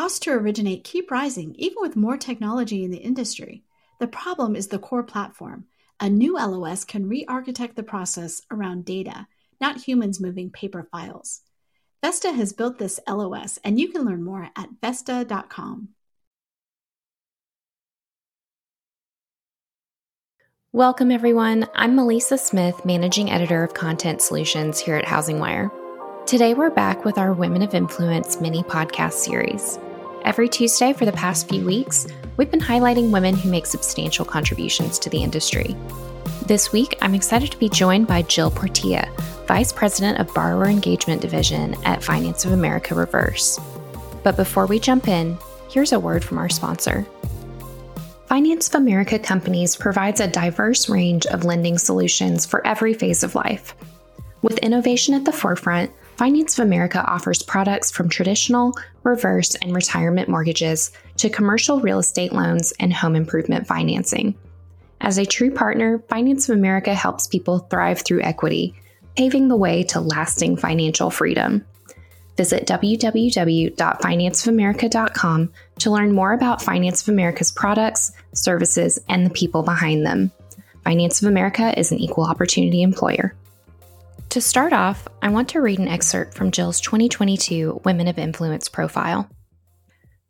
Costs to originate keep rising even with more technology in the industry. The problem is the core platform. A new LOS can re architect the process around data, not humans moving paper files. Vesta has built this LOS, and you can learn more at Vesta.com. Welcome, everyone. I'm Maleesa Smith, Managing Editor of Content Solutions here at HousingWire. Today, we're back with our Women of Influence mini podcast series. Every Tuesday for the past few weeks, we've been highlighting women who make substantial contributions to the industry. This week, I'm excited to be joined by Jill Portilla, Vice President of Borrower Engagement Division at Finance of America Reverse. But before we jump in, here's a word from our sponsor. Finance of America Companies provides a diverse range of lending solutions for every phase of life. With innovation at the forefront, Finance of America offers products from traditional, reverse, and retirement mortgages to commercial real estate loans and home improvement financing. As a true partner, Finance of America helps people thrive through equity, paving the way to lasting financial freedom. Visit www.financeofamerica.com to learn more about Finance of America's products, services, and the people behind them. Finance of America is an equal opportunity employer. To start off, I want to read an excerpt from Jill's 2022 Women of Influence profile.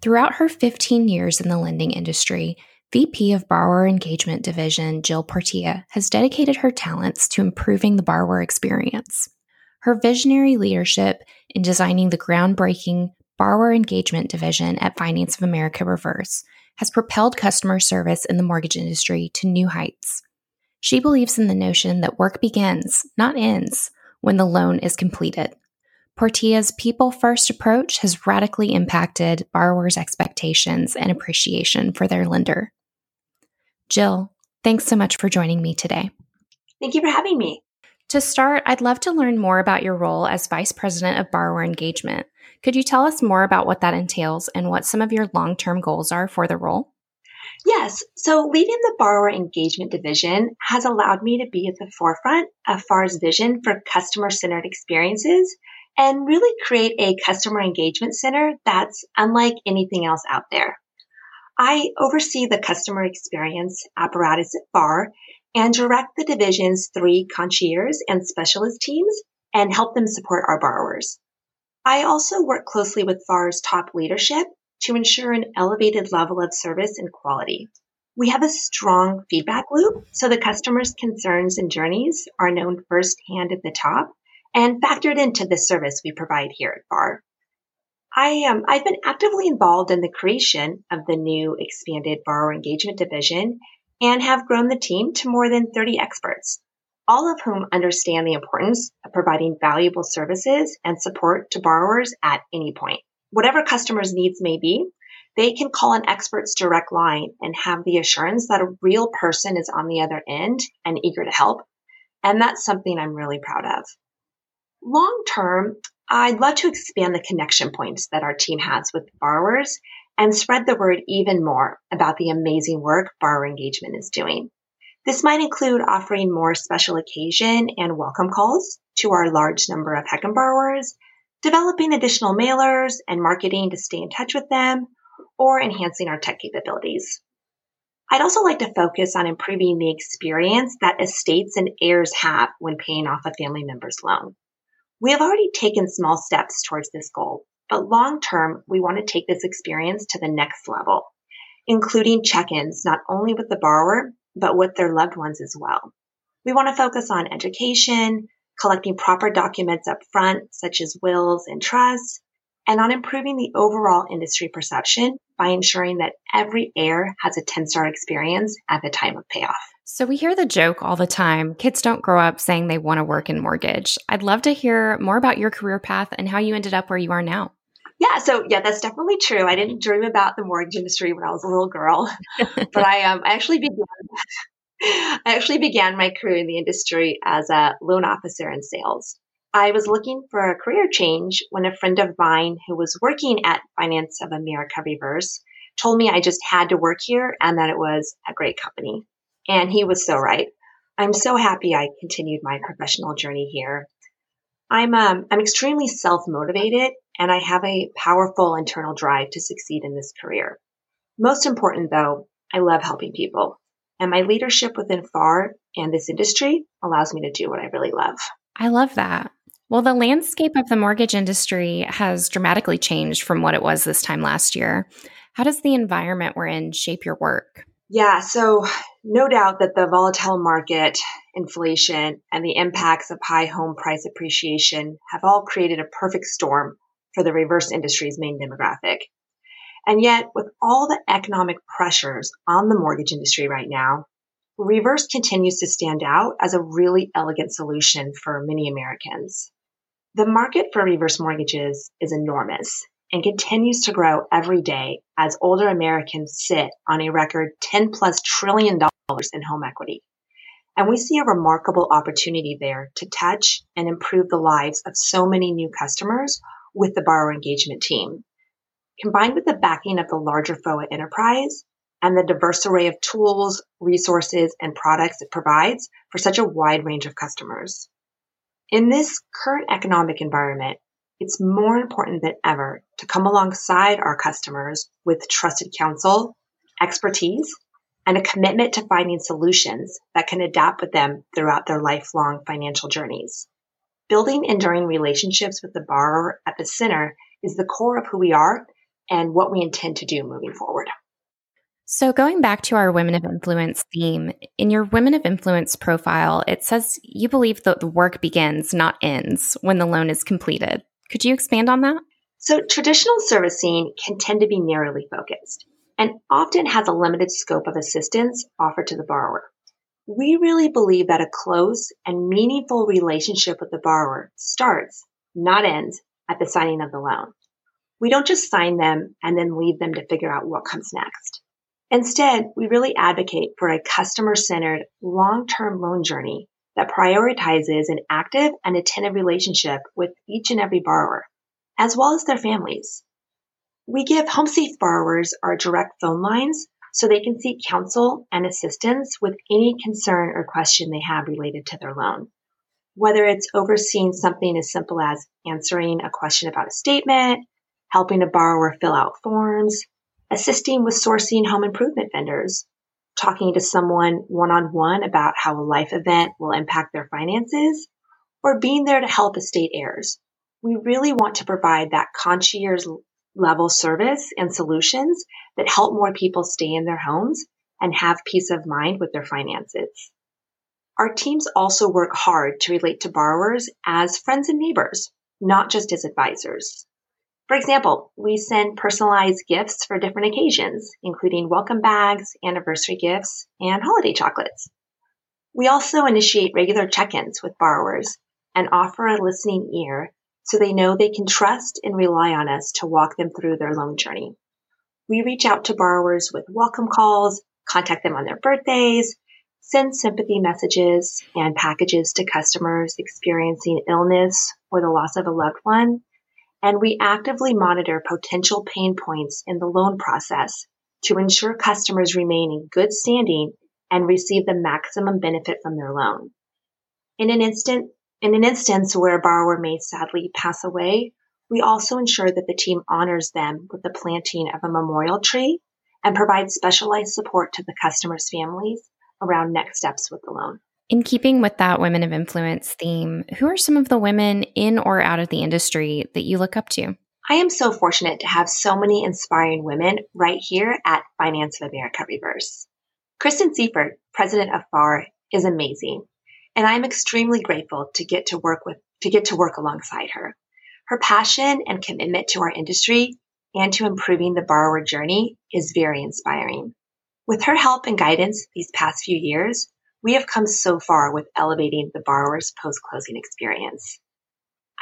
Throughout her 15 years in the lending industry, VP of Borrower Engagement Division Jill Portilla has dedicated her talents to improving the borrower experience. Her visionary leadership in designing the groundbreaking Borrower Engagement Division at Finance of America Reverse has propelled customer service in the mortgage industry to new heights. She believes in the notion that work begins, not ends, when the loan is completed. Portilla's people first approach has radically impacted borrowers' expectations and appreciation for their lender. Jill, thanks so much for joining me today. Thank you for having me. To start, I'd love to learn more about your role as Vice President of Borrower Engagement. Could you tell us more about what that entails and what some of your long term goals are for the role? Yes. So leading the borrower engagement division has allowed me to be at the forefront of FAR's vision for customer centered experiences and really create a customer engagement center that's unlike anything else out there. I oversee the customer experience apparatus at FAR and direct the division's three concierge and specialist teams and help them support our borrowers. I also work closely with FAR's top leadership to ensure an elevated level of service and quality. We have a strong feedback loop so the customer's concerns and journeys are known firsthand at the top and factored into the service we provide here at FAR. I, um, I've been actively involved in the creation of the new expanded borrower engagement division and have grown the team to more than 30 experts, all of whom understand the importance of providing valuable services and support to borrowers at any point whatever customers' needs may be, they can call an expert's direct line and have the assurance that a real person is on the other end and eager to help. And that's something I'm really proud of. Long term, I'd love to expand the connection points that our team has with borrowers and spread the word even more about the amazing work borrower engagement is doing. This might include offering more special occasion and welcome calls to our large number of HECM borrowers developing additional mailers and marketing to stay in touch with them, or enhancing our tech capabilities. I'd also like to focus on improving the experience that estates and heirs have when paying off a family member's loan. We have already taken small steps towards this goal, but long term, we want to take this experience to the next level, including check-ins not only with the borrower, but with their loved ones as well. We want to focus on education, collecting proper documents up front, such as wills and trusts, and on improving the overall industry perception by ensuring that every heir has a 10 star experience at the time of payoff. So, we hear the joke all the time kids don't grow up saying they want to work in mortgage. I'd love to hear more about your career path and how you ended up where you are now. Yeah, so yeah, that's definitely true. I didn't dream about the mortgage industry when I was a little girl, but I um, I actually began I actually began my career in the industry as a loan officer in sales. I was looking for a career change when a friend of mine who was working at Finance of America Reverse told me I just had to work here and that it was a great company. And he was so right. I'm so happy I continued my professional journey here. I'm um, I'm extremely self motivated and I have a powerful internal drive to succeed in this career. Most important though, I love helping people, and my leadership within FAR and this industry allows me to do what I really love. I love that. Well, the landscape of the mortgage industry has dramatically changed from what it was this time last year. How does the environment we're in shape your work? Yeah, so no doubt that the volatile market, inflation, and the impacts of high home price appreciation have all created a perfect storm for the reverse industry's main demographic. And yet, with all the economic pressures on the mortgage industry right now, reverse continues to stand out as a really elegant solution for many Americans. The market for reverse mortgages is enormous and continues to grow every day as older Americans sit on a record 10 plus trillion dollars in home equity. And we see a remarkable opportunity there to touch and improve the lives of so many new customers with the borrower engagement team. Combined with the backing of the larger FOA enterprise and the diverse array of tools, resources, and products it provides for such a wide range of customers. In this current economic environment, it's more important than ever to come alongside our customers with trusted counsel, expertise, and a commitment to finding solutions that can adapt with them throughout their lifelong financial journeys. Building enduring relationships with the borrower at the center is the core of who we are and what we intend to do moving forward. So, going back to our Women of Influence theme, in your Women of Influence profile, it says you believe that the work begins, not ends, when the loan is completed. Could you expand on that? So, traditional servicing can tend to be narrowly focused and often has a limited scope of assistance offered to the borrower. We really believe that a close and meaningful relationship with the borrower starts, not ends, at the signing of the loan. We don't just sign them and then leave them to figure out what comes next. Instead, we really advocate for a customer centered long term loan journey that prioritizes an active and attentive relationship with each and every borrower, as well as their families. We give HomeSafe borrowers our direct phone lines so they can seek counsel and assistance with any concern or question they have related to their loan. Whether it's overseeing something as simple as answering a question about a statement, helping a borrower fill out forms, assisting with sourcing home improvement vendors, talking to someone one on one about how a life event will impact their finances, or being there to help estate heirs. We really want to provide that concierge level service and solutions that help more people stay in their homes and have peace of mind with their finances. Our teams also work hard to relate to borrowers as friends and neighbors, not just as advisors. For example, we send personalized gifts for different occasions, including welcome bags, anniversary gifts, and holiday chocolates. We also initiate regular check-ins with borrowers and offer a listening ear so they know they can trust and rely on us to walk them through their loan journey. We reach out to borrowers with welcome calls, contact them on their birthdays, send sympathy messages and packages to customers experiencing illness or the loss of a loved one, and we actively monitor potential pain points in the loan process to ensure customers remain in good standing and receive the maximum benefit from their loan. In an instant, in an instance where a borrower may sadly pass away, we also ensure that the team honors them with the planting of a memorial tree and provides specialized support to the customers' families around next steps with the loan. In keeping with that women of influence theme, who are some of the women in or out of the industry that you look up to? I am so fortunate to have so many inspiring women right here at Finance of America Reverse. Kristen Sieffert, president of FAR, is amazing, and I'm extremely grateful to get to work with to get to work alongside her. Her passion and commitment to our industry and to improving the borrower journey is very inspiring. With her help and guidance these past few years, we have come so far with elevating the borrower's post-closing experience.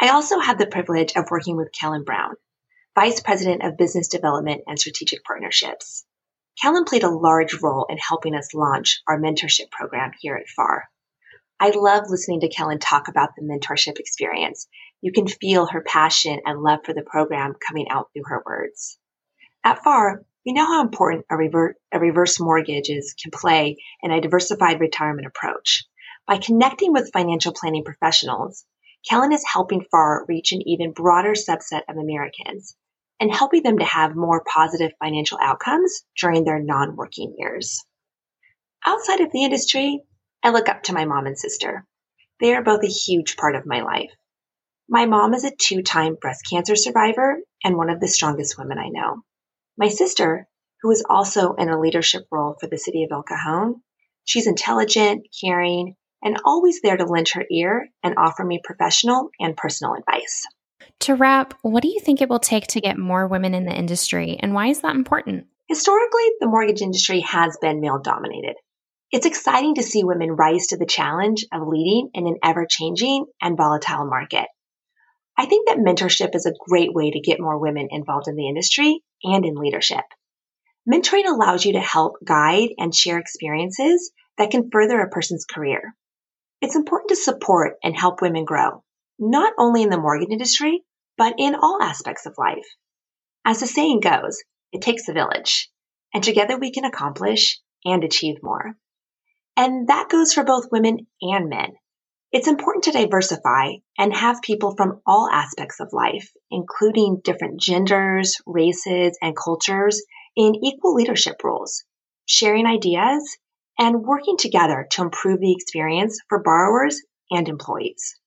I also had the privilege of working with Kellen Brown, Vice President of Business Development and Strategic Partnerships. Kellen played a large role in helping us launch our mentorship program here at FAR. I love listening to Kellen talk about the mentorship experience. You can feel her passion and love for the program coming out through her words. At FAR, we know how important a, rever- a reverse mortgages can play in a diversified retirement approach. By connecting with financial planning professionals, Kellen is helping FAR reach an even broader subset of Americans and helping them to have more positive financial outcomes during their non working years. Outside of the industry, I look up to my mom and sister. They are both a huge part of my life. My mom is a two time breast cancer survivor and one of the strongest women I know. My sister, who is also in a leadership role for the city of El Cajon, she's intelligent, caring, and always there to lend her ear and offer me professional and personal advice. To wrap, what do you think it will take to get more women in the industry, and why is that important? Historically, the mortgage industry has been male dominated. It's exciting to see women rise to the challenge of leading in an ever changing and volatile market. I think that mentorship is a great way to get more women involved in the industry and in leadership. Mentoring allows you to help guide and share experiences that can further a person's career. It's important to support and help women grow, not only in the mortgage industry, but in all aspects of life. As the saying goes, it takes a village, and together we can accomplish and achieve more. And that goes for both women and men. It's important to diversify and have people from all aspects of life, including different genders, races, and cultures in equal leadership roles, sharing ideas and working together to improve the experience for borrowers and employees.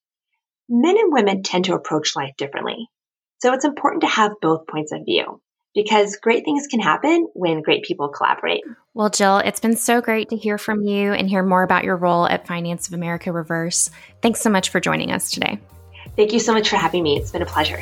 Men and women tend to approach life differently. So it's important to have both points of view because great things can happen when great people collaborate. Well, Jill, it's been so great to hear from you and hear more about your role at Finance of America Reverse. Thanks so much for joining us today. Thank you so much for having me. It's been a pleasure.